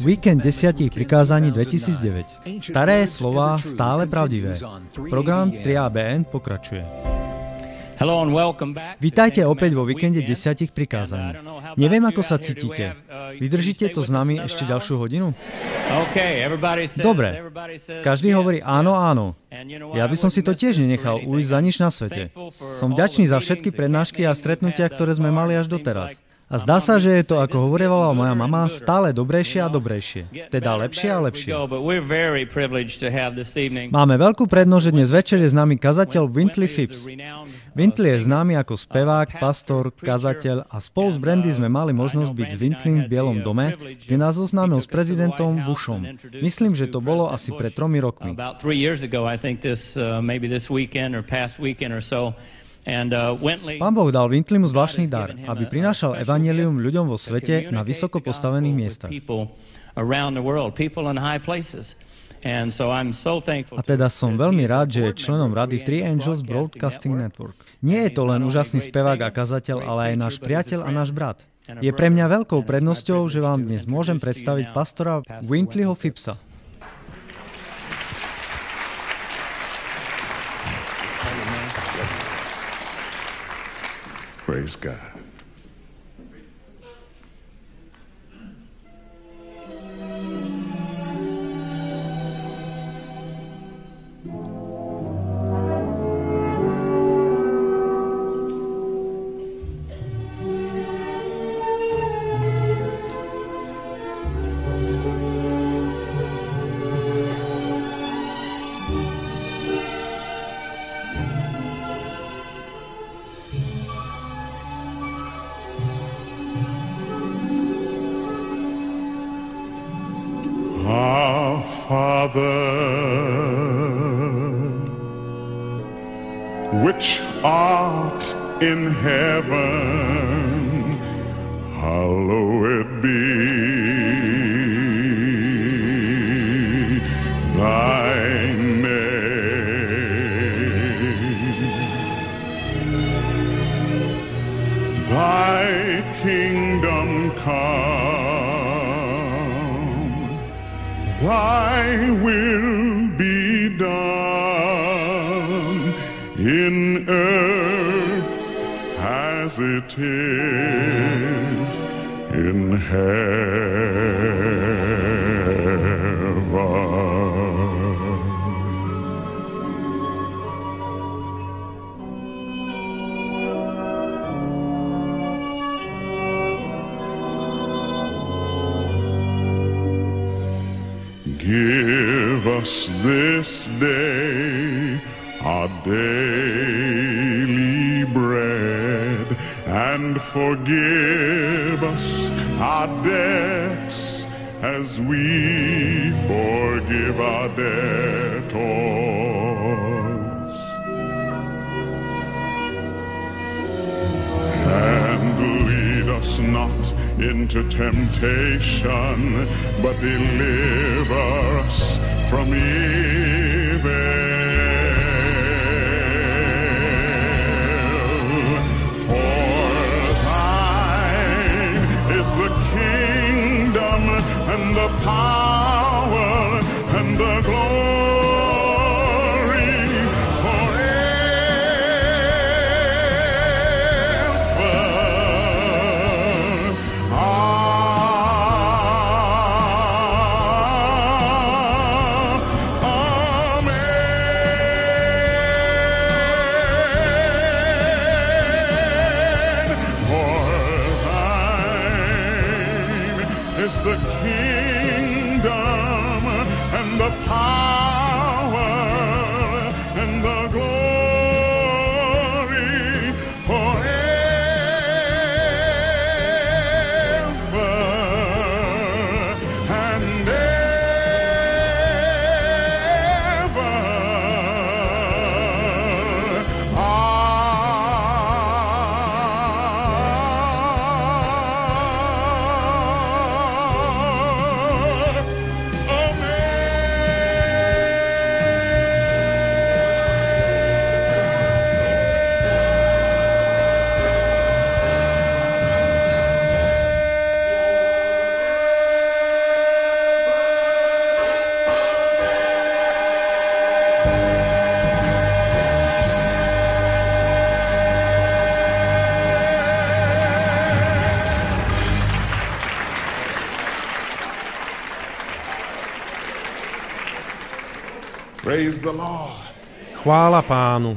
Víkend desiatich prikázaní 2009. Staré slova stále pravdivé. Program 3ABN pokračuje. Vítajte opäť vo víkende desiatich prikázaní. Neviem, ako sa cítite. Vydržíte to s nami ešte ďalšiu hodinu? Dobre. Každý hovorí áno, áno. Ja by som si to tiež nenechal ujsť za nič na svete. Som vďačný za všetky prednášky a stretnutia, ktoré sme mali až doteraz. A zdá sa, že je to, ako hovorievala moja mama, stále dobrejšie a dobrejšie. Teda lepšie a lepšie. Máme veľkú prednosť, že dnes večer je s nami kazateľ Wintley Phipps. Wintley je známy ako spevák, pastor, kazateľ a spolu s Brandy sme mali možnosť byť s Wintleym v Bielom dome, kde nás oznámil s prezidentom Bushom. Myslím, že to bolo asi pred tromi rokmi. Uh, Pán Boh dal Wintleymu zvláštny dar, aby prinášal evanelium ľuďom vo svete na vysoko postavených miestach. A teda som veľmi rád, že je členom rady Three Angels Broadcasting Network. Nie je to len úžasný spevák a kazateľ, ale aj náš priateľ a náš brat. Je pre mňa veľkou prednosťou, že vám dnes môžem predstaviť pastora Wintleyho Phipsa. Praise God. Give us this day our daily bread and forgive us our debts as we forgive our debtors. And lead us not into temptation, but deliver us from evil. For thine is the kingdom and the power Chvála pánu,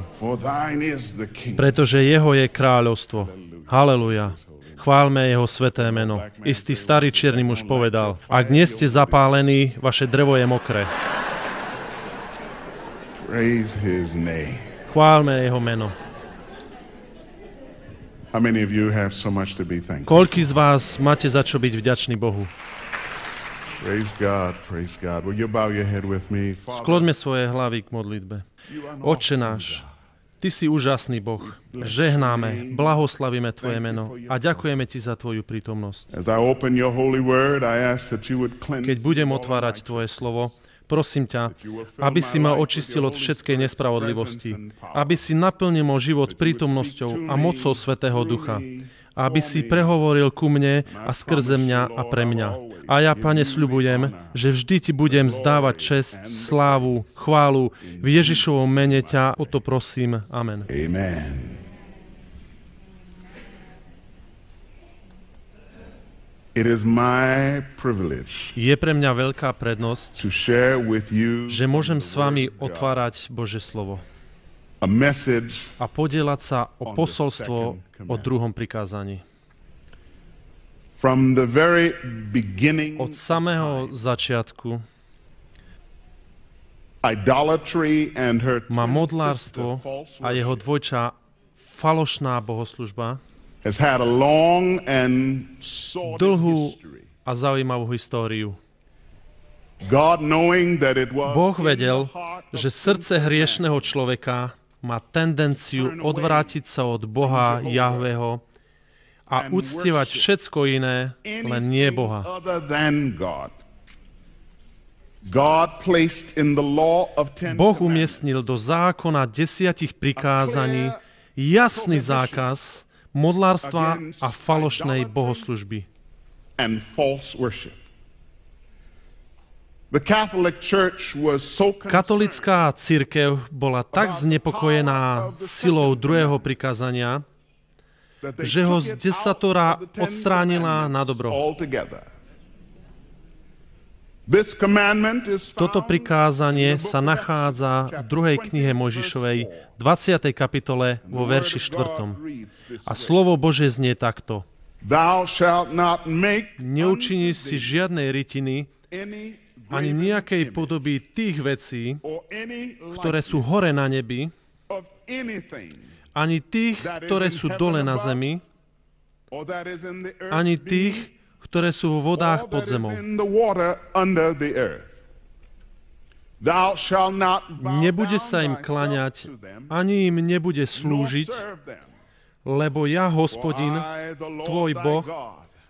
pretože jeho je kráľovstvo. Haleluja. Chválme jeho sveté meno. Istý starý čierny muž povedal, ak nie ste zapálení, vaše drevo je mokré. Chválme jeho meno. Koľký z vás máte za čo byť vďačný Bohu? Praise God, praise God. Will you bow your head with me? Skloďme svoje hlavy k modlitbe. Oče náš, Ty si úžasný Boh. Žehnáme, blahoslavíme Tvoje meno a ďakujeme Ti za Tvoju prítomnosť. Keď budem otvárať Tvoje slovo, prosím ťa, aby si ma očistil od všetkej nespravodlivosti, aby si naplnil môj život prítomnosťou a mocou Svetého Ducha, aby si prehovoril ku mne a skrze mňa a pre mňa. A ja, Pane, sľubujem, že vždy Ti budem zdávať čest, slávu, chválu v Ježišovom mene ťa, o to prosím. Amen. Amen. It is my privilege je pre mňa veľká prednosť, že môžem s vami otvárať Bože slovo a podielať sa o posolstvo o druhom prikázaní. Od samého začiatku má modlárstvo a jeho dvojča falošná bohoslužba dlhú a zaujímavú históriu. Boh vedel, že srdce hriešného človeka má tendenciu odvrátiť sa od Boha Jahveho a uctievať všetko iné, len nie Boha. Boh umiestnil do zákona desiatich prikázaní jasný zákaz modlárstva a falošnej bohoslužby. Katolická církev bola tak znepokojená silou druhého prikázania, že ho z desatora odstránila na dobro. Toto prikázanie sa nachádza v druhej knihe Mojžišovej, 20. kapitole vo verši 4. A slovo Bože znie takto. Neučiní si žiadnej rytiny, ani nejakej podoby tých vecí, ktoré sú hore na nebi, ani tých, ktoré sú dole na zemi, ani tých, ktoré sú v vodách pod zemou. Nebude sa im klaňať, ani im nebude slúžiť, lebo ja, hospodin, tvoj Boh,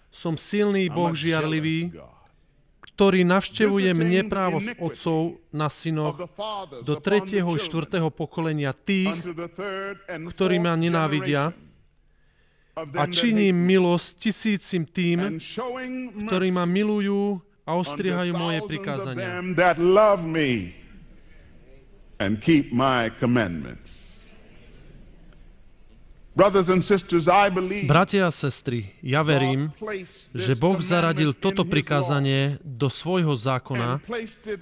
som silný Boh žiarlivý, ktorý navštevujem neprávosť otcov na synoch do 3. i 4. pokolenia tých, ktorí ma nenávidia, a činím milosť tisícim tým, ktorí ma milujú a ostriehajú moje prikázania. And keep my commandments. Bratia a sestry, ja verím, že Boh zaradil toto prikázanie do svojho zákona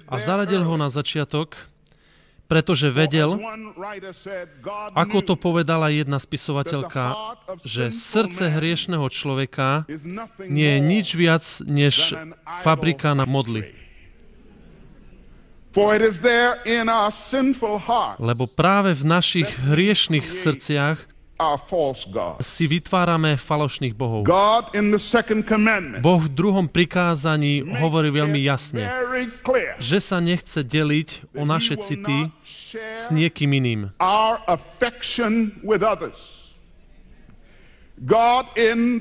a zaradil ho na začiatok, pretože vedel, ako to povedala jedna spisovateľka, že srdce hriešného človeka nie je nič viac než fabrika na modly. Lebo práve v našich hriešných srdciach si vytvárame falošných bohov. Boh v druhom prikázaní hovorí veľmi jasne, že sa nechce deliť o naše city s niekým iným.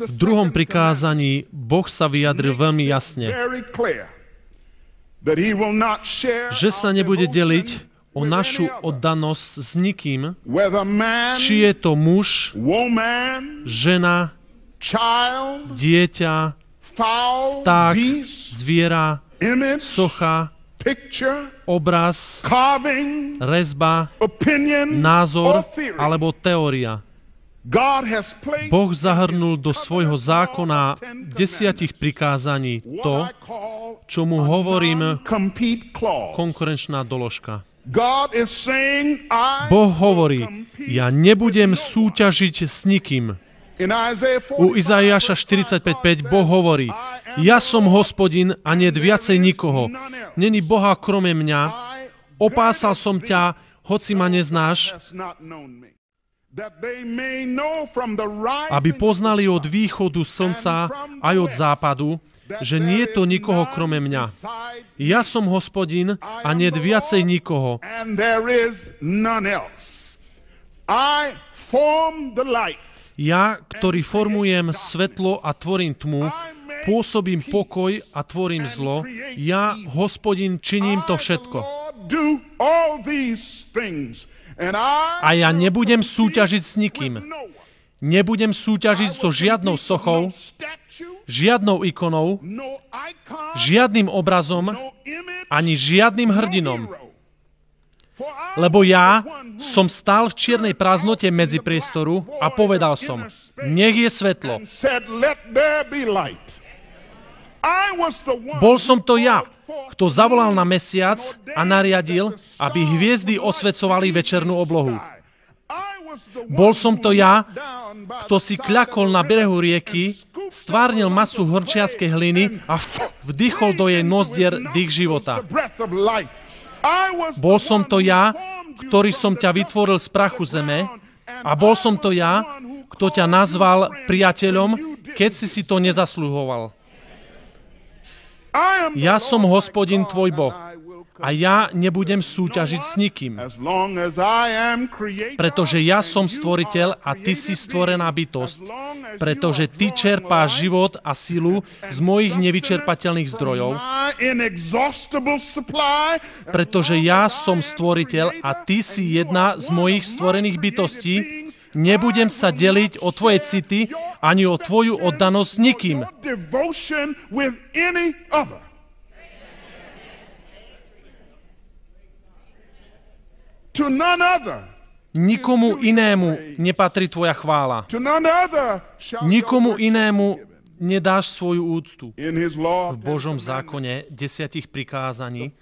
V druhom prikázaní Boh sa vyjadril veľmi jasne, že sa nebude deliť o našu oddanosť s nikým, či je to muž, žena, dieťa, vták, zviera, socha, obraz, rezba, názor alebo teória. Boh zahrnul do svojho zákona desiatich prikázaní to, čo mu hovorím konkurenčná doložka. Boh hovorí, ja nebudem súťažiť s nikým. U Izaiáša 45.5 Boh hovorí, ja som hospodin a nie viacej nikoho. Není Boha krome mňa. Opásal som ťa, hoci ma neznáš, aby poznali od východu slnca aj od západu, že nie je to nikoho krome mňa. Ja som hospodin a nie viacej nikoho. Ja, ktorý formujem svetlo a tvorím tmu, pôsobím pokoj a tvorím zlo, ja, hospodin, činím to všetko. A ja nebudem súťažiť s nikým. Nebudem súťažiť so žiadnou sochou, žiadnou ikonou, žiadnym obrazom, ani žiadnym hrdinom. Lebo ja som stál v čiernej prázdnote medzi priestoru a povedal som, nech je svetlo. Bol som to ja, kto zavolal na mesiac a nariadil, aby hviezdy osvecovali večernú oblohu. Bol som to ja, kto si kľakol na brehu rieky, stvárnil masu horčiaskej hliny a vdychol do jej nozdier dých života. Bol som to ja, ktorý som ťa vytvoril z prachu zeme a bol som to ja, kto ťa nazval priateľom, keď si si to nezasluhoval. Ja som hospodin tvoj Boh a ja nebudem súťažiť s nikým. Pretože ja som stvoriteľ a ty si stvorená bytosť. Pretože ty čerpáš život a silu z mojich nevyčerpateľných zdrojov. Pretože ja som stvoriteľ a ty si jedna z mojich stvorených bytostí. Nebudem sa deliť o tvoje city ani o tvoju oddanosť nikým. Nikomu inému nepatrí tvoja chvála. Nikomu inému nedáš svoju úctu. V Božom zákone desiatich prikázaní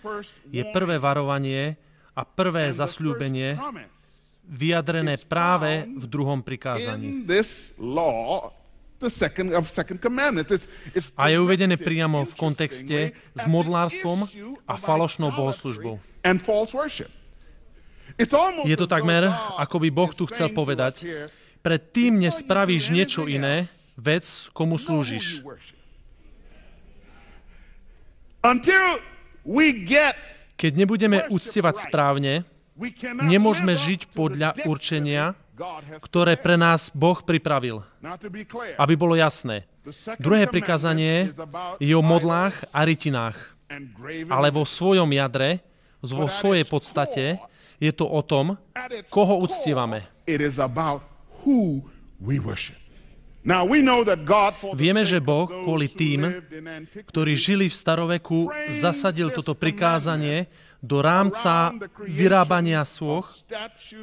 je prvé varovanie a prvé zasľúbenie vyjadrené práve v druhom prikázaní. A je uvedené priamo v kontexte s modlárstvom a falošnou bohoslužbou. Je to takmer, ako by Boh tu chcel povedať, pred tým, než spravíš niečo iné, vec, komu slúžiš. Keď nebudeme uctievať správne, nemôžeme žiť podľa určenia, ktoré pre nás Boh pripravil. Aby bolo jasné, druhé prikázanie je o modlách a rytinách, ale vo svojom jadre, vo svojej podstate je to o tom, koho uctievame. Vieme, že Boh kvôli tým, ktorí žili v staroveku, zasadil toto prikázanie do rámca vyrábania svoch,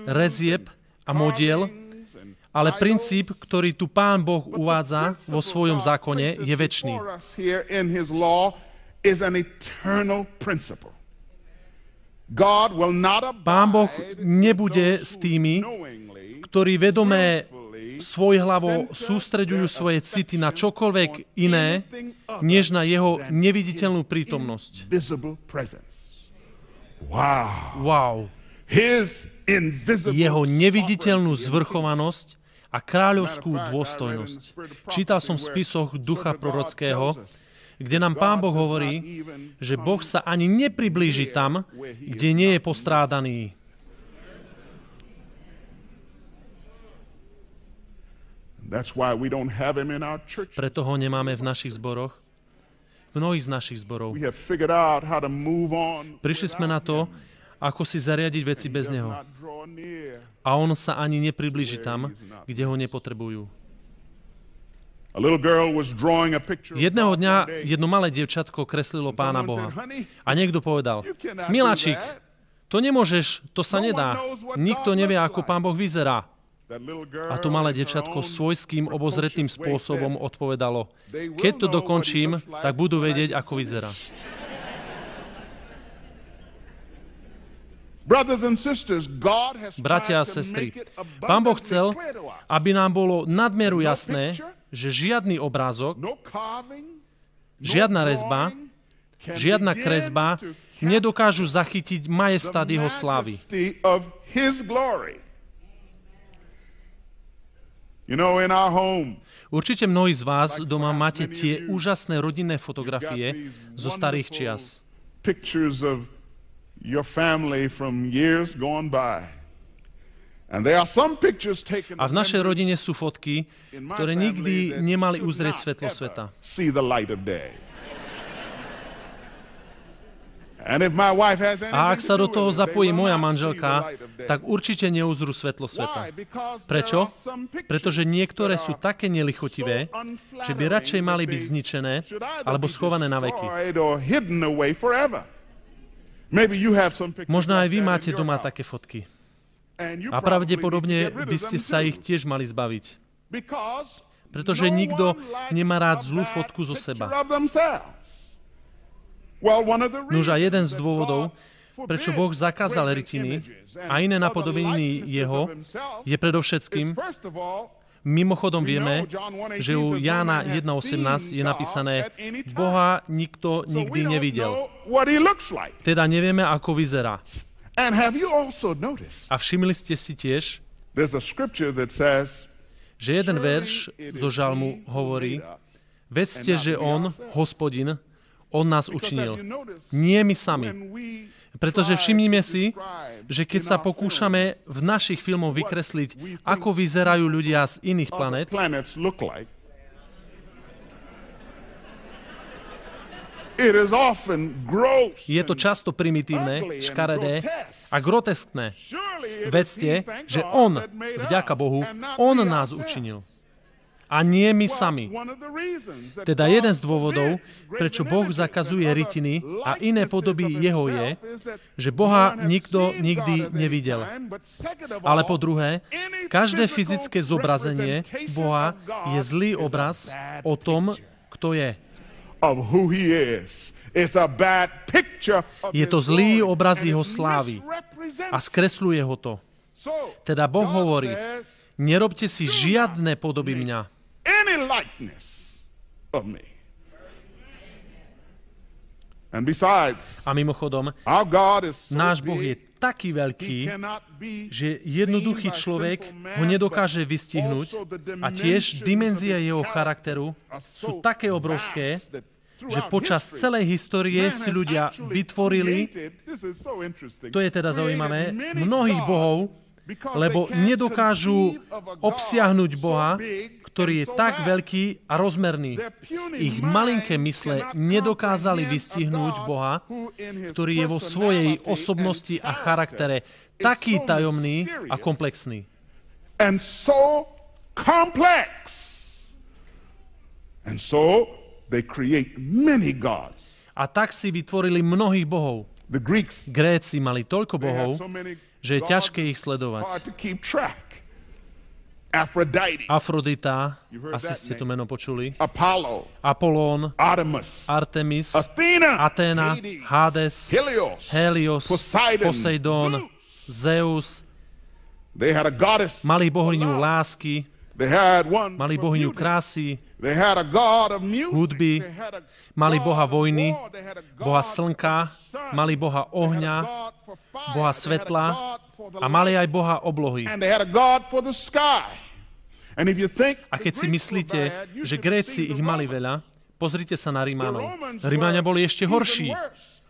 rezieb a modiel, ale princíp, ktorý tu Pán Boh uvádza vo svojom zákone, je väčší. Pán Boh nebude s tými, ktorí vedomé svoj hlavo sústreďujú svoje city na čokoľvek iné, než na jeho neviditeľnú prítomnosť. Wow. Jeho neviditeľnú zvrchovanosť a kráľovskú dôstojnosť. Čítal som v spisoch ducha prorockého, kde nám Pán Boh hovorí, že Boh sa ani nepriblíži tam, kde nie je postrádaný. Preto ho nemáme v našich zboroch, mnohých z našich zborov. Prišli sme na to, ako si zariadiť veci bez neho. A on sa ani nepriblíži tam, kde ho nepotrebujú. Jedného dňa jedno malé dievčatko kreslilo pána Boha. A niekto povedal, Miláčik, to nemôžeš, to sa nedá. Nikto nevie, ako pán Boh vyzerá. A to malé devčatko svojským obozretným spôsobom odpovedalo, keď to dokončím, tak budú vedieť, ako vyzerá. Bratia a sestry, Pán Boh chcel, aby nám bolo nadmeru jasné, že žiadny obrázok, žiadna rezba, žiadna kresba nedokážu zachytiť majestát jeho slávy. Určite mnohí z vás doma máte tie úžasné rodinné fotografie zo starých čias. A v našej rodine sú fotky, ktoré nikdy nemali uzrieť svetlo sveta. A ak sa do toho zapojí moja manželka, tak určite neuzru svetlo sveta. Prečo? Pretože niektoré sú také nelichotivé, že by radšej mali byť zničené alebo schované na veky. Možno aj vy máte doma také fotky. A pravdepodobne by ste sa ich tiež mali zbaviť. Pretože nikto nemá rád zlú fotku zo seba. Nož a jeden z dôvodov, prečo Boh zakázal rytiny a iné napodobeniny jeho, je predovšetkým, Mimochodom vieme, že u Jána 1.18 je napísané Boha nikto nikdy nevidel. Teda nevieme, ako vyzerá. A všimli ste si tiež, že jeden verš zo žalmu hovorí, vedzte, že On, hospodin, On nás učinil. Nie my sami. Pretože všimnime si, že keď sa pokúšame v našich filmoch vykresliť, ako vyzerajú ľudia z iných planet, je to často primitívne, škaredé a groteskné. Vedzte, že On, vďaka Bohu, On nás učinil a nie my sami. Teda jeden z dôvodov, prečo Boh zakazuje rytiny a iné podoby jeho je, že Boha nikto nikdy nevidel. Ale po druhé, každé fyzické zobrazenie Boha je zlý obraz o tom, kto je. Je to zlý obraz jeho slávy a skresluje ho to. Teda Boh hovorí, nerobte si žiadne podoby mňa any likeness of me. And besides, a mimochodom, náš Boh je taký veľký, že jednoduchý človek ho nedokáže vystihnúť. a tiež dimenzia jeho charakteru sú také obrovské, že počas celej histórie si ľudia vytvorili, to je teda zaujímavé, mnohých bohov, lebo nedokážu obsiahnuť Boha, ktorý je tak veľký a rozmerný. Ich malinké mysle nedokázali vystihnúť Boha, ktorý je vo svojej osobnosti a charaktere taký tajomný a komplexný. And so complex. And so they create many gods. A tak si vytvorili mnohých bohov. Gréci mali toľko bohov, že je ťažké ich sledovať. Afrodita, asi ste to meno počuli. Apollón, Artemis, Athena, Hades, Helios, Poseidon, Zeus. Mali bohyňu lásky, mali bohyňu krásy, hudby, mali boha vojny, boha slnka, mali boha ohňa, boha svetla a mali aj boha oblohy. A keď si myslíte, že Gréci ich mali veľa, pozrite sa na Rímanov. Rímania boli ešte horší.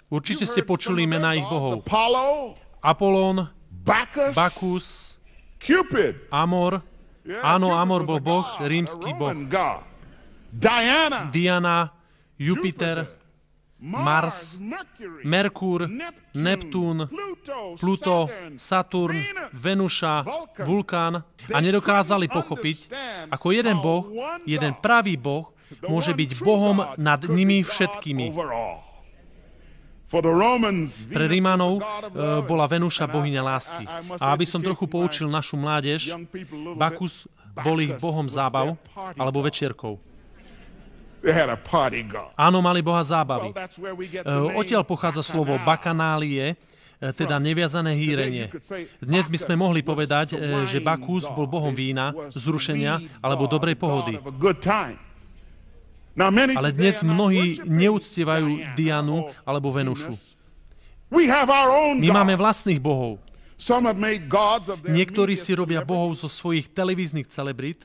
Určite ste počuli mená ich bohov. Apolón, Bakus, Amor, áno, Amor bol boh, rímsky boh. Diana, Jupiter, Mars, Merkúr, Neptún, Pluto, Saturn, Venuša, Vulkán a nedokázali pochopiť, ako jeden boh, jeden pravý boh, môže byť bohom nad nimi všetkými. Pre Rímanov e, bola Venuša bohyňa lásky. A aby som trochu poučil našu mládež, Bakus bol ich bohom zábav alebo večierkov. Áno, mali boha zábavy. Uh, odtiaľ pochádza slovo bakanálie, e, teda neviazané hýrenie. Dnes by sme mohli povedať, že Bakus bol bohom vína, zrušenia alebo dobrej pohody. Ale dnes mnohí neúctievajú Dianu alebo Venušu. My máme vlastných bohov. Niektorí si robia bohov zo svojich televíznych celebrit,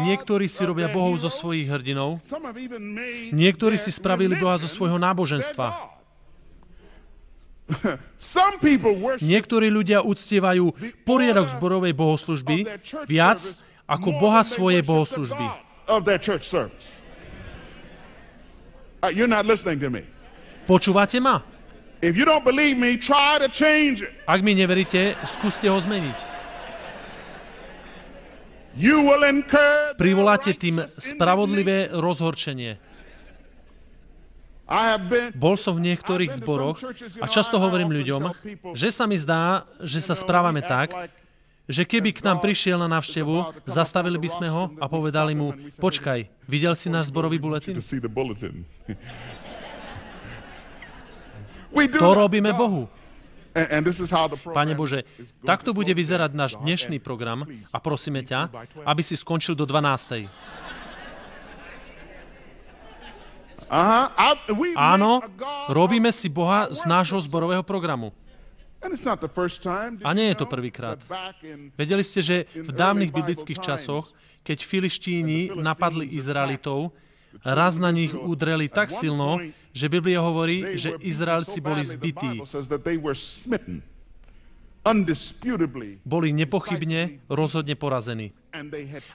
Niektorí si robia bohov zo svojich hrdinov. Niektorí si spravili Boha zo svojho náboženstva. Niektorí ľudia uctievajú poriadok zborovej bohoslužby viac ako Boha svojej bohoslužby. Počúvate ma? Ak mi neveríte, skúste ho zmeniť. Privoláte tým spravodlivé rozhorčenie. Bol som v niektorých zboroch a často hovorím ľuďom, že sa mi zdá, že sa správame tak, že keby k nám prišiel na návštevu, zastavili by sme ho a povedali mu, počkaj, videl si náš zborový buletín? To robíme Bohu. Pane Bože, takto bude vyzerať náš dnešný program a prosíme ťa, aby si skončil do 12. Áno, robíme si Boha z nášho zborového programu. A nie je to prvýkrát. Vedeli ste, že v dávnych biblických časoch, keď Filištíni napadli Izraelitov, raz na nich udreli tak silno, že Biblia hovorí, že Izraelci boli zbytí. Boli nepochybne rozhodne porazení.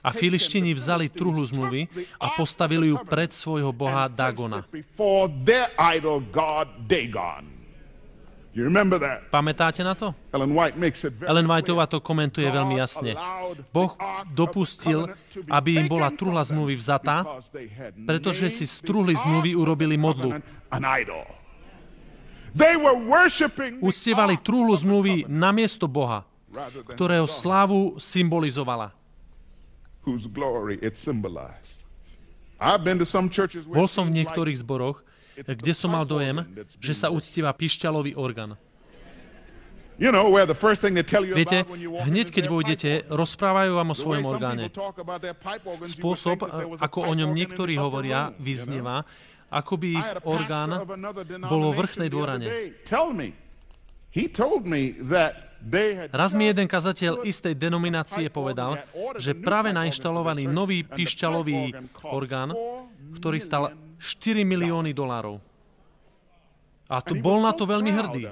A Filištini vzali truhlu zmluvy a postavili ju pred svojho boha Dagona. Pamätáte na to? Ellen Whiteová to komentuje veľmi jasne. Boh dopustil, aby im bola truhla zmluvy vzatá, pretože si z truhly zmluvy urobili modlu. Uctievali truhlu zmluvy namiesto Boha, ktorého slávu symbolizovala. Bol som v niektorých zboroch, kde som mal dojem, že sa uctieva pišťalový orgán. Viete, hneď keď vojdete, rozprávajú vám o svojom orgáne. Spôsob, ako o ňom niektorí hovoria, vyznieva, ako by ich orgán bol vo vrchnej dvorane. Raz mi jeden kazateľ istej denominácie povedal, že práve nainštalovaný nový pišťalový orgán, ktorý stal 4 milióny dolárov. A tu bol na to veľmi hrdý.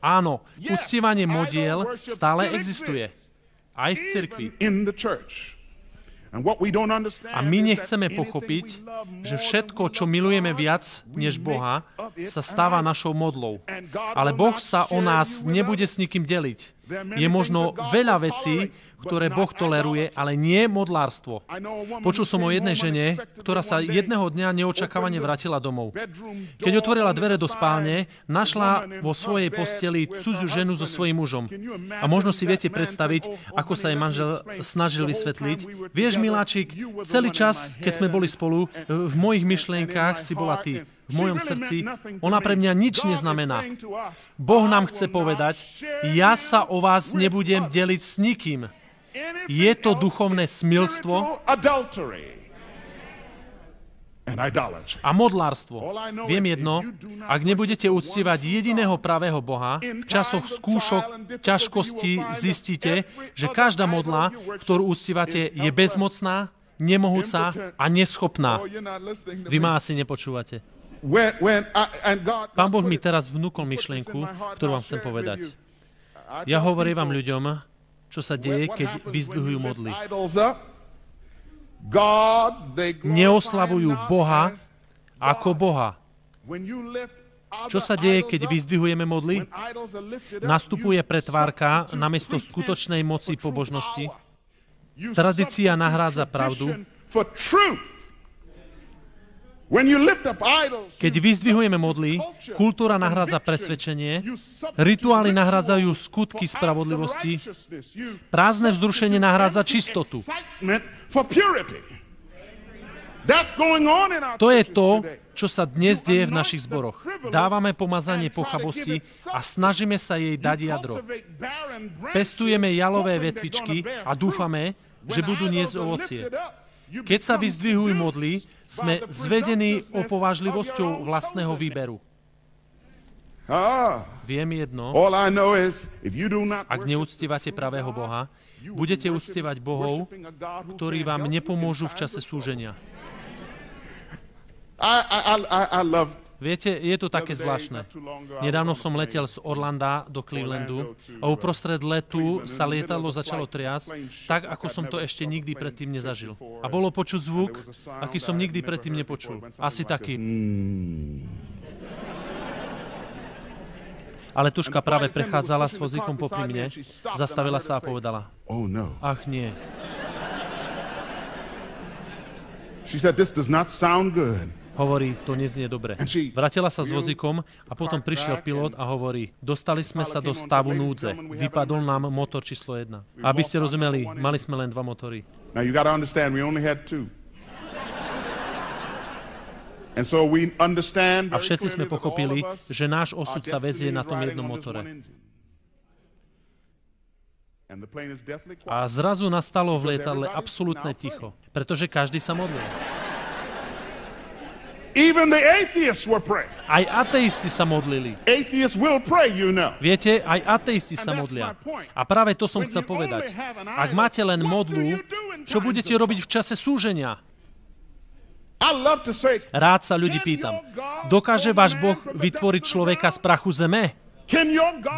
Áno, uctievanie modiel stále existuje. Aj v cirkvi. A my nechceme pochopiť, že všetko, čo milujeme viac než Boha, sa stáva našou modlou. Ale Boh sa o nás nebude s nikým deliť. Je možno veľa vecí, ktoré Boh toleruje, ale nie modlárstvo. Počul som o jednej žene, ktorá sa jedného dňa neočakávane vrátila domov. Keď otvorila dvere do spálne, našla vo svojej posteli cudziu ženu so svojím mužom. A možno si viete predstaviť, ako sa jej manžel snažil vysvetliť. Vieš, miláčik, celý čas, keď sme boli spolu, v mojich myšlienkách si bola ty v mojom srdci, ona pre mňa nič neznamená. Boh nám chce povedať, ja sa o vás nebudem deliť s nikým. Je to duchovné smilstvo a modlárstvo. Viem jedno, ak nebudete uctievať jediného pravého Boha, v časoch skúšok, ťažkosti zistíte, že každá modla, ktorú uctívate, je bezmocná, nemohúca a neschopná. Vy ma asi nepočúvate. Pán Boh mi teraz vnúkol myšlienku, ktorú vám chcem povedať. Ja hovorím vám ľuďom, čo sa deje, keď vyzdvihujú modly. Neoslavujú Boha ako Boha. Čo sa deje, keď vyzdvihujeme modly? Nastupuje pretvárka namiesto skutočnej moci pobožnosti. Tradícia nahrádza pravdu keď vyzdvihujeme modly, kultúra nahrádza presvedčenie, rituály nahrádzajú skutky spravodlivosti, prázdne vzrušenie nahrádza čistotu. To je to, čo sa dnes deje v našich zboroch. Dávame pomazanie pochabosti a snažíme sa jej dať jadro. Pestujeme jalové vetvičky a dúfame, že budú niesť ovocie. Keď sa vyzdvihujú modly, sme zvedení opovážlivosťou vlastného výberu. Viem jedno, ak neúctivate pravého Boha, budete uctievať Bohov, ktorí vám nepomôžu v čase súženia. Viete, je to také zvláštne. Nedávno som letel z Orlanda do Clevelandu a uprostred letu sa lietadlo začalo triasť, tak ako som to ešte nikdy predtým nezažil. A bolo počuť zvuk, aký som nikdy predtým nepočul. Asi taký. Ale tuška práve prechádzala s vozíkom popri mne, zastavila sa a povedala, ach nie. She said, this does not sound good. Hovorí, to neznie dobre. Vrátila sa s vozíkom a potom prišiel pilot a hovorí, dostali sme sa do stavu núdze. Vypadol nám motor číslo 1. Aby ste rozumeli, mali sme len dva motory. A všetci sme pochopili, že náš osud sa vezie na tom jednom motore. A zrazu nastalo v lietadle absolútne ticho, pretože každý sa modlil. Even the atheists were praying. Aj ateisti sa modlili. Atheists will pray, you know. Viete, aj ateisti sa modlia. A práve to som chcel povedať. Ak máte len modlu, čo budete robiť v čase súženia? Rád sa ľudí pýtam. Dokáže váš Boh vytvoriť človeka z prachu zeme?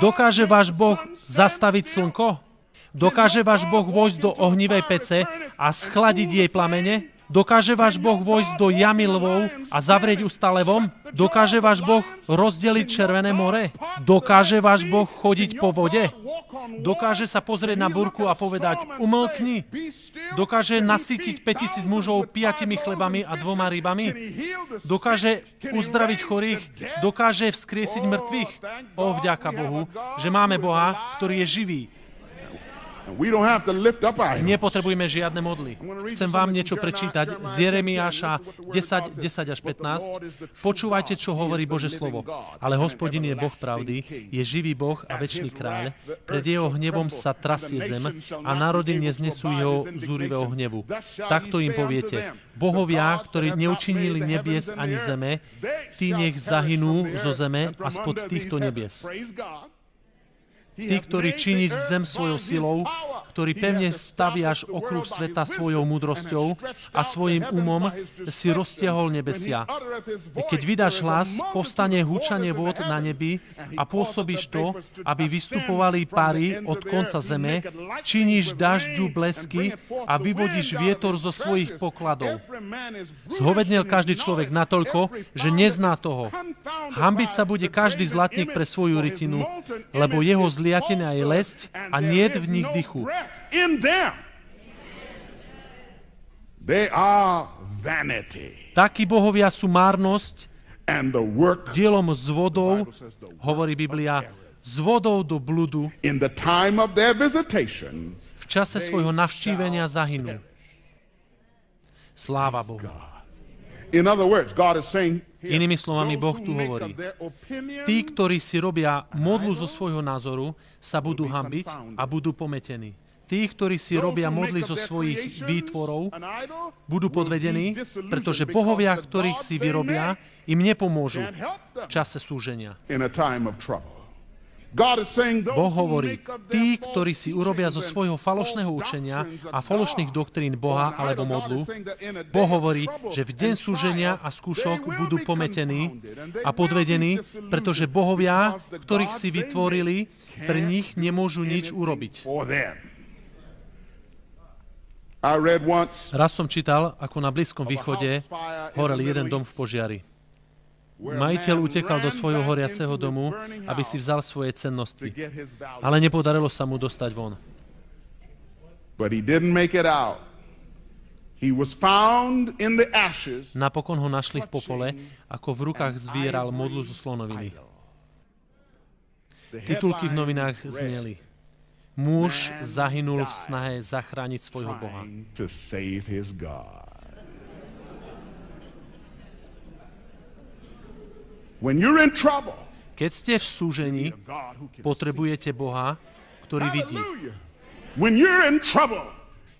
Dokáže váš Boh zastaviť slnko? Dokáže váš Boh vojsť do ohnivej pece a schladiť jej plamene? Dokáže váš Boh vojsť do jamy lvov a zavrieť ústa levom? Dokáže váš Boh rozdeliť Červené more? Dokáže váš Boh chodiť po vode? Dokáže sa pozrieť na burku a povedať umlkni? Dokáže nasytiť 5000 mužov piatimi chlebami a dvoma rybami? Dokáže uzdraviť chorých? Dokáže vzkriesiť mŕtvych? O, vďaka Bohu, že máme Boha, ktorý je živý Nepotrebujeme žiadne modly. Chcem vám niečo prečítať z Jeremiáša 10, 10 až 15. Počúvajte, čo hovorí Bože slovo. Ale hospodin je Boh pravdy, je živý Boh a väčší kráľ. Pred jeho hnevom sa trasie zem a národy neznesú jeho zúrivého hnevu. Takto im poviete. Bohovia, ktorí neučinili nebies ani zeme, tí nech zahynú zo zeme a spod týchto nebies. Ty, ktorý činíš zem svojou silou, ktorý pevne staviaš okruh sveta svojou múdrosťou a svojim umom si roztiahol nebesia. Keď vydáš hlas, povstane húčanie vôd na nebi a pôsobíš to, aby vystupovali páry od konca zeme, činíš dažďu blesky a vyvodíš vietor zo svojich pokladov. Zhovednil každý človek natoľko, že nezná toho. Hambiť sa bude každý zlatník pre svoju rytinu, lebo jeho zl zliatená je lesť a nie v nich dychu. Takí bohovia sú márnosť, dielom s vodou, hovorí Biblia, s vodou do bludu, v čase svojho navštívenia zahynú. Sláva Bohu. Inými slovami, Boh tu hovorí, tí, ktorí si robia modlu zo svojho názoru, sa budú hambiť a budú pometení. Tí, ktorí si robia modly zo svojich výtvorov, budú podvedení, pretože bohovia, ktorých si vyrobia, im nepomôžu v čase súženia. Boh hovorí, tí, ktorí si urobia zo svojho falošného učenia a falošných doktrín Boha alebo modlu, Boh hovorí, že v deň súženia a skúšok budú pometení a podvedení, pretože bohovia, ktorých si vytvorili, pre nich nemôžu nič urobiť. Raz som čítal, ako na Blízkom východe horel jeden dom v požiari. Majiteľ utekal do svojho horiaceho domu, aby si vzal svoje cennosti. Ale nepodarilo sa mu dostať von. Napokon ho našli v popole, ako v rukách zvieral modlu zo slonoviny. Titulky v novinách zneli. Muž zahynul v snahe zachrániť svojho Boha. Keď ste v súžení, potrebujete Boha, ktorý vidí.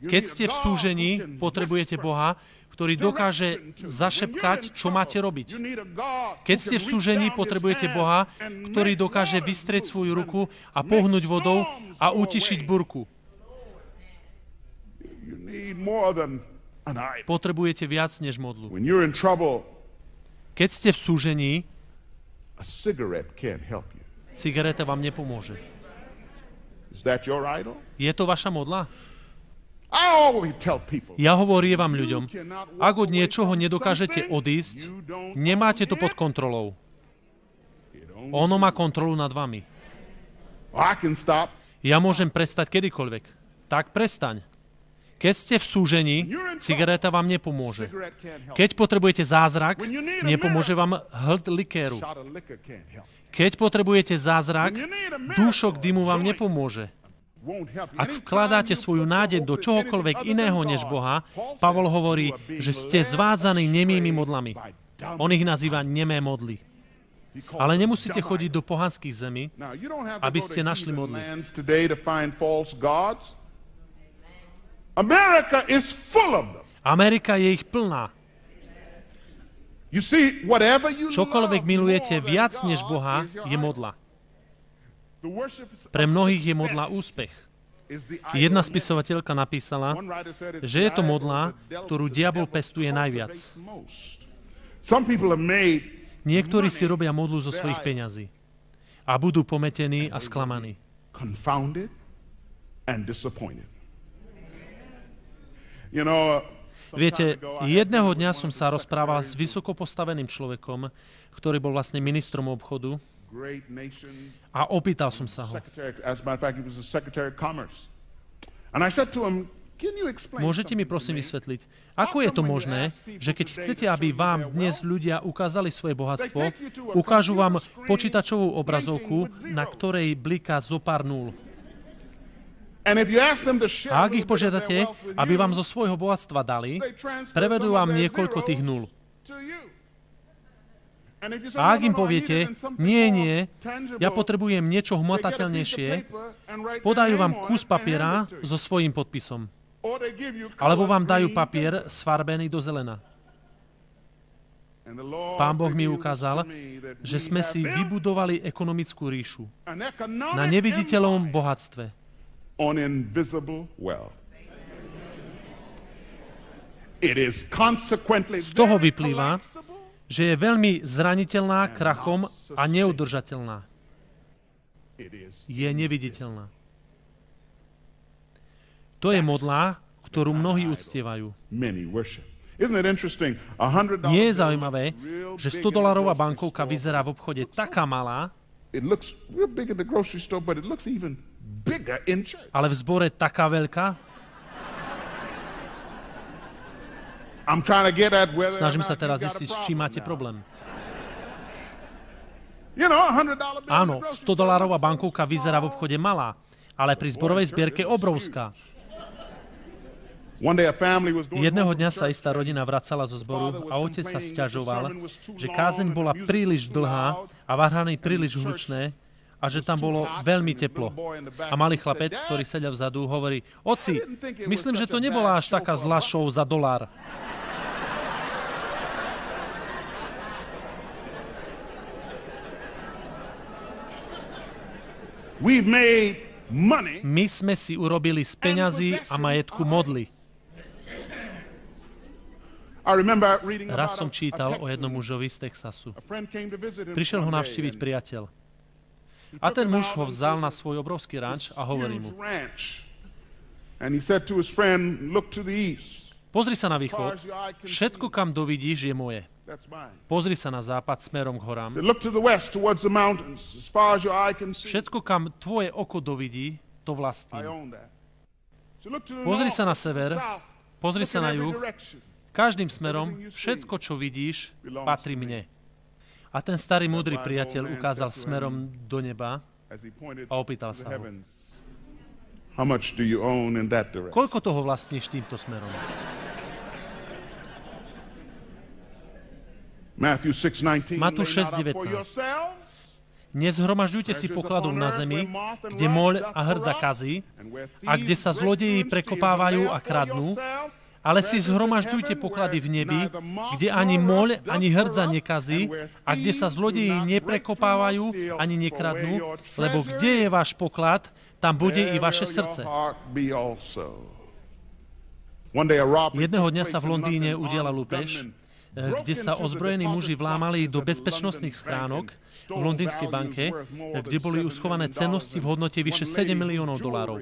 Keď ste v súžení, potrebujete Boha, ktorý dokáže zašepkať, čo máte robiť. Keď ste v súžení, potrebujete Boha, ktorý dokáže vystrieť svoju ruku a pohnúť vodou a utišiť burku. Potrebujete viac než modlu. Keď ste v súžení, cigareta vám nepomôže. Je to vaša modla? Ja hovorím ľuďom, ak od niečoho nedokážete odísť, nemáte to pod kontrolou. Ono má kontrolu nad vami. Ja môžem prestať kedykoľvek. Tak prestaň. Keď ste v súžení, cigareta vám nepomôže. Keď potrebujete zázrak, nepomôže vám hld likéru. Keď potrebujete zázrak, dúšok dymu vám nepomôže. Ak vkladáte svoju nádej do čohokoľvek iného než Boha, Pavol hovorí, že ste zvádzaní nemými modlami. On ich nazýva nemé modly. Ale nemusíte chodiť do pohanských zemí, aby ste našli modly. America is full of them. Amerika je ich plná. Čokoľvek milujete viac než Boha, je modla. Pre mnohých je modla úspech. Jedna spisovateľka napísala, že je to modla, ktorú diabol pestuje najviac. Niektorí si robia modlu zo svojich peňazí a budú pometení a sklamaní. Viete, jedného dňa som sa rozprával s vysoko postaveným človekom, ktorý bol vlastne ministrom obchodu. a opýtal som sa ho. Môžete mi prosím vysvetliť, ako je to možné, že keď chcete, aby vám dnes ľudia ukázali svoje bohatstvo, ukážu vám počítačovú obrazovku, na ktorej bliká zo pár nul. A ak ich požiadate, aby vám zo svojho bohatstva dali, prevedú vám niekoľko tých nul. A ak im poviete, nie, nie, ja potrebujem niečo hmatateľnejšie, podajú vám kus papiera so svojím podpisom. Alebo vám dajú papier sfarbený do zelena. Pán Boh mi ukázal, že sme si vybudovali ekonomickú ríšu na neviditeľovom bohatstve on invisible wealth. It is consequently Z toho vyplýva, že je veľmi zraniteľná krachom a neudržateľná. Je neviditeľná. To je modlá, ktorú mnohí uctievajú. Nie je zaujímavé, že 100-dolarová bankovka vyzerá v obchode taká malá, ale v zbore taká veľká? Snažím sa teraz zistiť, s čím máte problém. Áno, 100-dolárová bankovka vyzerá v obchode malá, ale pri zborovej zbierke obrovská. Jedného dňa sa istá rodina vracala zo zboru a otec sa stiažoval, že kázeň bola príliš dlhá a varhany príliš hlučné a že tam bolo veľmi teplo. A malý chlapec, ktorý sedel vzadu, hovorí, oci, myslím, že to nebola až taká zlá show za dolár. My sme si urobili z peňazí a majetku modly. Raz som čítal o jednom mužovi z Texasu. Prišiel ho navštíviť priateľ. A ten muž ho vzal na svoj obrovský ranč a hovorí mu, pozri sa na východ, všetko, kam dovidíš, je moje. Pozri sa na západ smerom k horám. Všetko, kam tvoje oko dovidí, to vlastním. Pozri sa na sever, pozri sa na juh, každým smerom, všetko, čo vidíš, patrí mne. A ten starý múdry priateľ ukázal smerom do neba a opýtal sa ho, koľko toho vlastníš týmto smerom? Matúš 6.19. Nezhromažďujte si pokladov na zemi, kde moľ a hrdza kazí a kde sa zlodeji prekopávajú a kradnú, ale si zhromažďujte poklady v nebi, kde ani moľ, ani hrdza nekazí a kde sa zlodeji neprekopávajú ani nekradnú, lebo kde je váš poklad, tam bude i vaše srdce. Jedného dňa sa v Londýne udiela lúpež, eh, kde sa ozbrojení muži vlámali do bezpečnostných schránok, v Londýnskej banke, kde boli uschované cennosti v hodnote vyše 7 miliónov dolárov.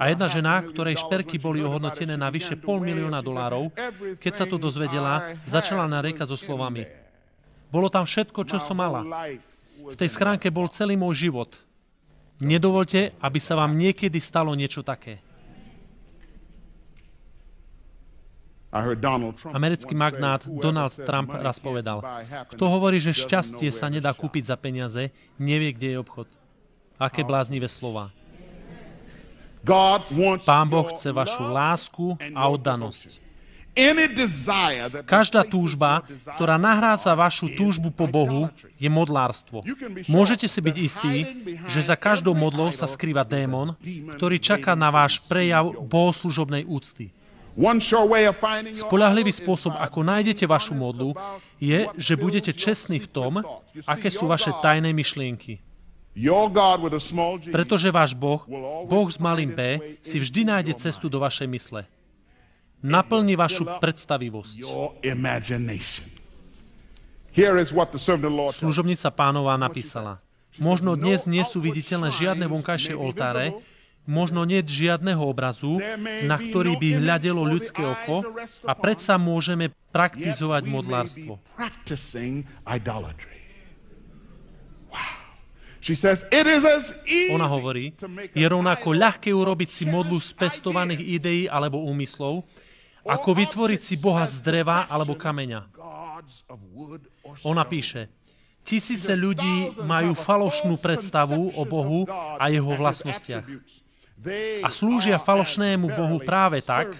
A jedna žena, ktorej šperky boli ohodnotené na vyše pol milióna dolárov, keď sa to dozvedela, začala narekať so slovami. Bolo tam všetko, čo som mala. V tej schránke bol celý môj život. Nedovolte, aby sa vám niekedy stalo niečo také. Americký magnát Donald Trump raz povedal, kto hovorí, že šťastie sa nedá kúpiť za peniaze, nevie, kde je obchod. Aké bláznivé slova. Pán Boh chce vašu lásku a oddanosť. Každá túžba, ktorá nahráca vašu túžbu po Bohu, je modlárstvo. Môžete si byť istí, že za každou modlou sa skrýva démon, ktorý čaká na váš prejav bohoslužobnej úcty. Spolahlivý spôsob, ako nájdete vašu modlu, je, že budete čestní v tom, aké sú vaše tajné myšlienky. Pretože váš Boh, Boh s malým B, si vždy nájde cestu do vašej mysle. Naplni vašu predstavivosť. Služobnica pánova napísala, možno dnes nie sú viditeľné žiadne vonkajšie oltáre, možno nie žiadneho obrazu, na ktorý by hľadelo ľudské oko a predsa môžeme praktizovať modlárstvo. Ona hovorí, je rovnako ľahké urobiť si modlu z pestovaných ideí alebo úmyslov, ako vytvoriť si Boha z dreva alebo kameňa. Ona píše, tisíce ľudí majú falošnú predstavu o Bohu a jeho vlastnostiach a slúžia falošnému Bohu práve tak,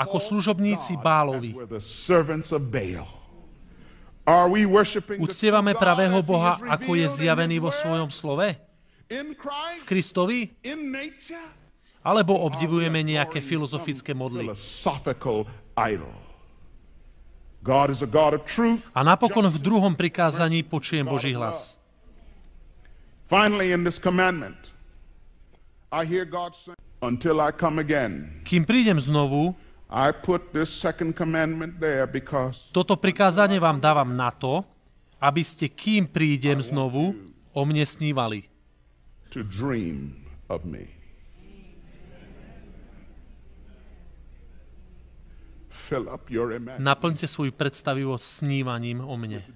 ako služobníci Bálovi. Uctievame pravého Boha, ako je zjavený vo svojom slove? V Kristovi? Alebo obdivujeme nejaké filozofické modly? A napokon v druhom prikázaní počujem Boží hlas. Kým prídem znovu, toto prikázanie vám dávam na to, aby ste, kým prídem znovu, o mne snívali. Naplňte svoju predstavivosť snívaním o mne.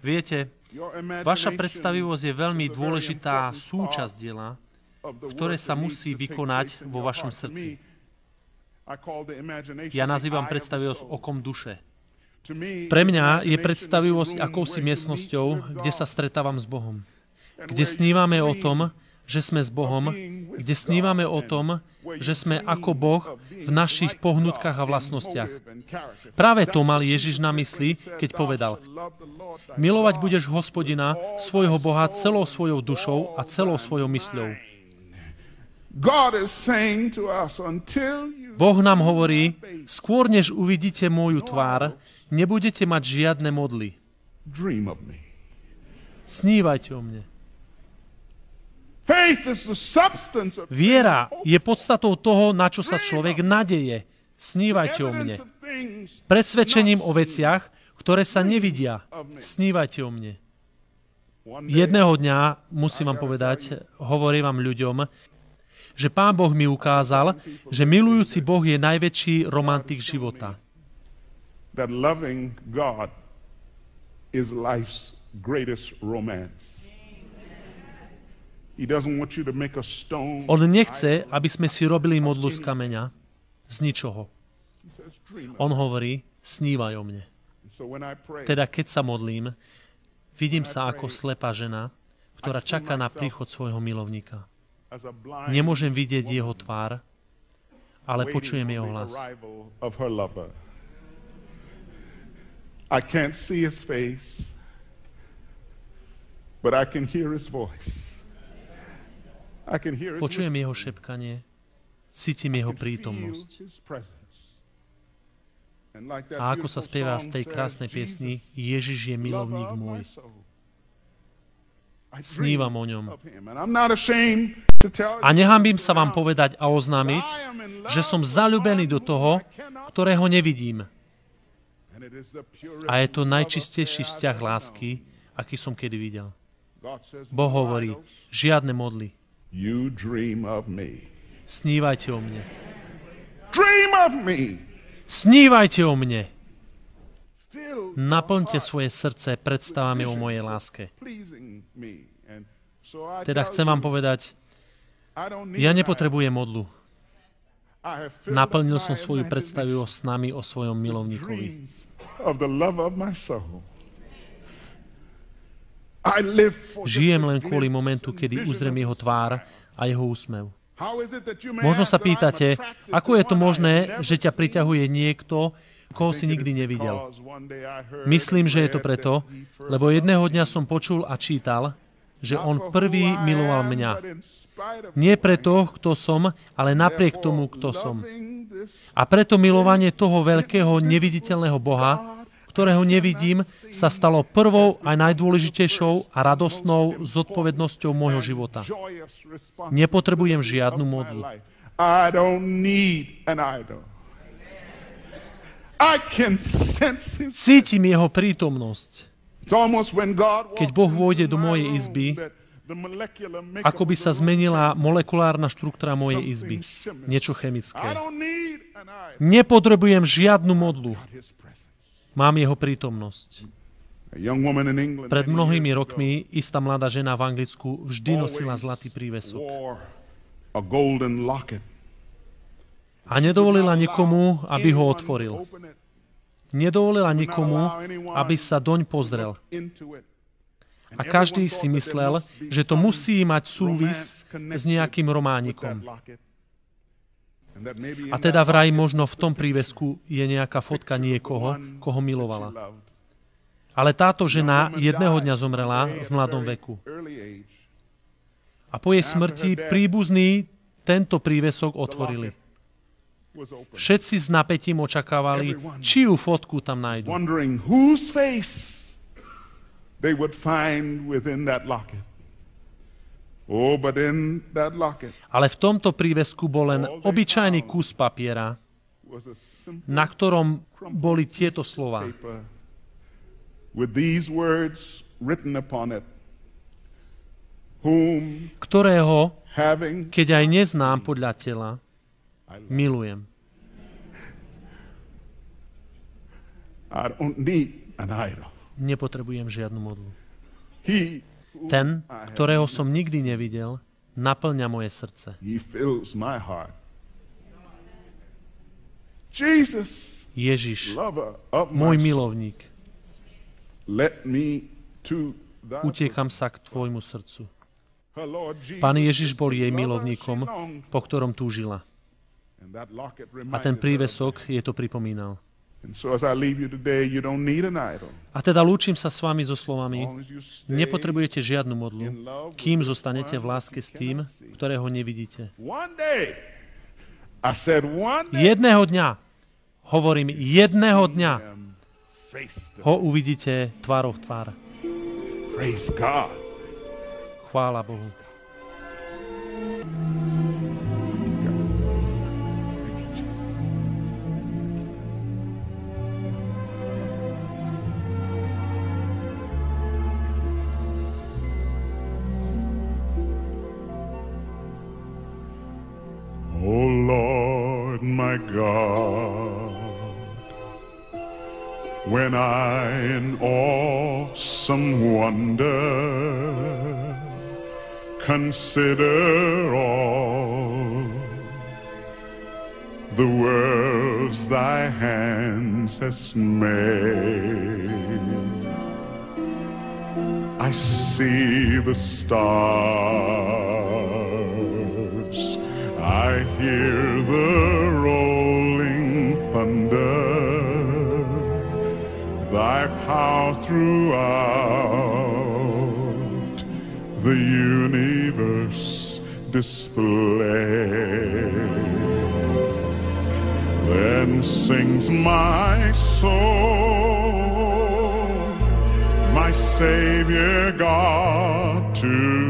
Viete, Vaša predstavivosť je veľmi dôležitá súčasť diela, ktoré sa musí vykonať vo vašom srdci. Ja nazývam predstavivosť okom duše. Pre mňa je predstavivosť akousi miestnosťou, kde sa stretávam s Bohom. Kde snívame o tom, že sme s Bohom, kde snívame o tom, že sme ako Boh v našich pohnutkách a vlastnostiach. Práve to mal Ježiš na mysli, keď povedal, milovať budeš hospodina, svojho Boha, celou svojou dušou a celou svojou mysľou. Boh nám hovorí, skôr než uvidíte moju tvár, nebudete mať žiadne modly. Snívajte o mne. Viera je podstatou toho, na čo sa človek nadeje. Snívajte o mne. Presvedčením o veciach, ktoré sa nevidia. Snívajte o mne. Jedného dňa, musím vám povedať, hovorím vám ľuďom, že Pán Boh mi ukázal, že milujúci Boh je najväčší romantik života. That loving God is life's greatest romance. On nechce, aby sme si robili modlu z kameňa, z ničoho. On hovorí, snívaj o mne. Teda keď sa modlím, vidím sa ako slepá žena, ktorá čaká na príchod svojho milovníka. Nemôžem vidieť jeho tvár, ale počujem jeho hlas. I can't see his face, but I can hear his voice. I can hear his Počujem jeho šepkanie, cítim jeho prítomnosť. A ako sa spieva v tej krásnej piesni, Ježiš je milovník môj. Snívam o ňom. A nehambím sa vám povedať a oznámiť, že som zalúbený do toho, ktorého nevidím. A je to najčistejší vzťah lásky, aký som kedy videl. Boh hovorí, žiadne modly. Snívajte o mne. Snívajte o mne. Naplňte svoje srdce predstavami o mojej láske. Teda chcem vám povedať, ja nepotrebujem modlu. Naplnil som svoju predstavivosť s nami o svojom milovníkovi. Žijem len kvôli momentu, kedy uzriem jeho tvár a jeho úsmev. Možno sa pýtate, ako je to možné, že ťa priťahuje niekto, koho si nikdy nevidel. Myslím, že je to preto, lebo jedného dňa som počul a čítal, že on prvý miloval mňa. Nie preto, kto som, ale napriek tomu, kto som. A preto milovanie toho veľkého, neviditeľného Boha, ktorého nevidím, sa stalo prvou aj najdôležitejšou a radostnou zodpovednosťou môjho života. Nepotrebujem žiadnu modlu. Cítim jeho prítomnosť. Keď Boh vôjde do mojej izby, ako by sa zmenila molekulárna štruktúra mojej izby. Niečo chemické. Nepotrebujem žiadnu modlu. Mám jeho prítomnosť. Pred mnohými rokmi istá mladá žena v Anglicku vždy nosila zlatý prívesok. A nedovolila nikomu, aby ho otvoril. Nedovolila nikomu, aby sa doň pozrel. A každý si myslel, že to musí mať súvis s nejakým románikom. A teda vraj možno v tom prívesku je nejaká fotka niekoho, koho milovala. Ale táto žena jedného dňa zomrela v mladom veku. A po jej smrti príbuzní tento prívesok otvorili. Všetci s napätím očakávali, či ju fotku tam nájdu. They would find within that locket. Oh, but in that locket, Ale v tomto prívesku bol len obyčajný kus papiera, na ktorom boli tieto slova. Ktorého, keď aj neznám podľa tela, milujem. Nepotrebujem žiadnu modlu. Ten, ktorého som nikdy nevidel, naplňa moje srdce. Ježiš, môj milovník, utiekam sa k tvojmu srdcu. Pán Ježiš bol jej milovníkom, po ktorom túžila. A ten prívesok je to pripomínal. A teda lúčim sa s vami so slovami, nepotrebujete žiadnu modlu, kým zostanete v láske s tým, ktorého nevidíte. Jedného dňa, hovorím, jedného dňa ho uvidíte tvárov tvár. Chvála Bohu. God. When I in awesome wonder consider all the worlds thy hands has made. I see the stars, I hear the rolling thunder, thy power throughout the universe display. Then sings my soul, my Savior God to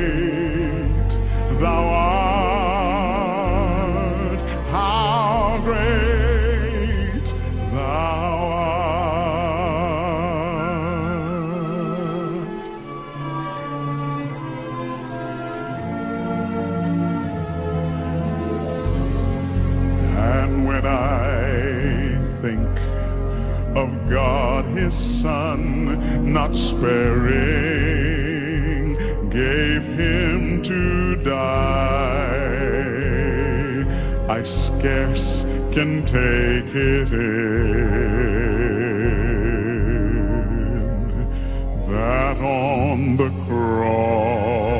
of God his Son, not sparing, gave him to die, I scarce can take it in that on the cross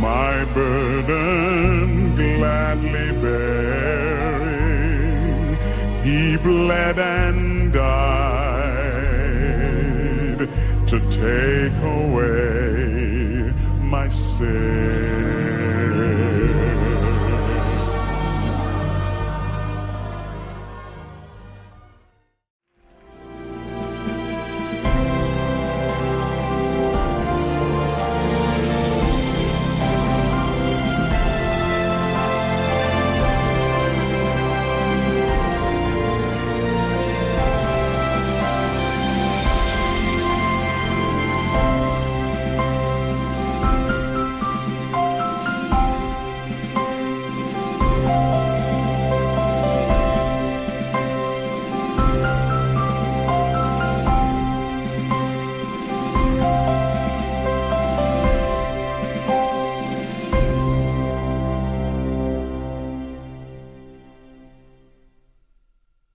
my burden gladly bled and died to take away my sin.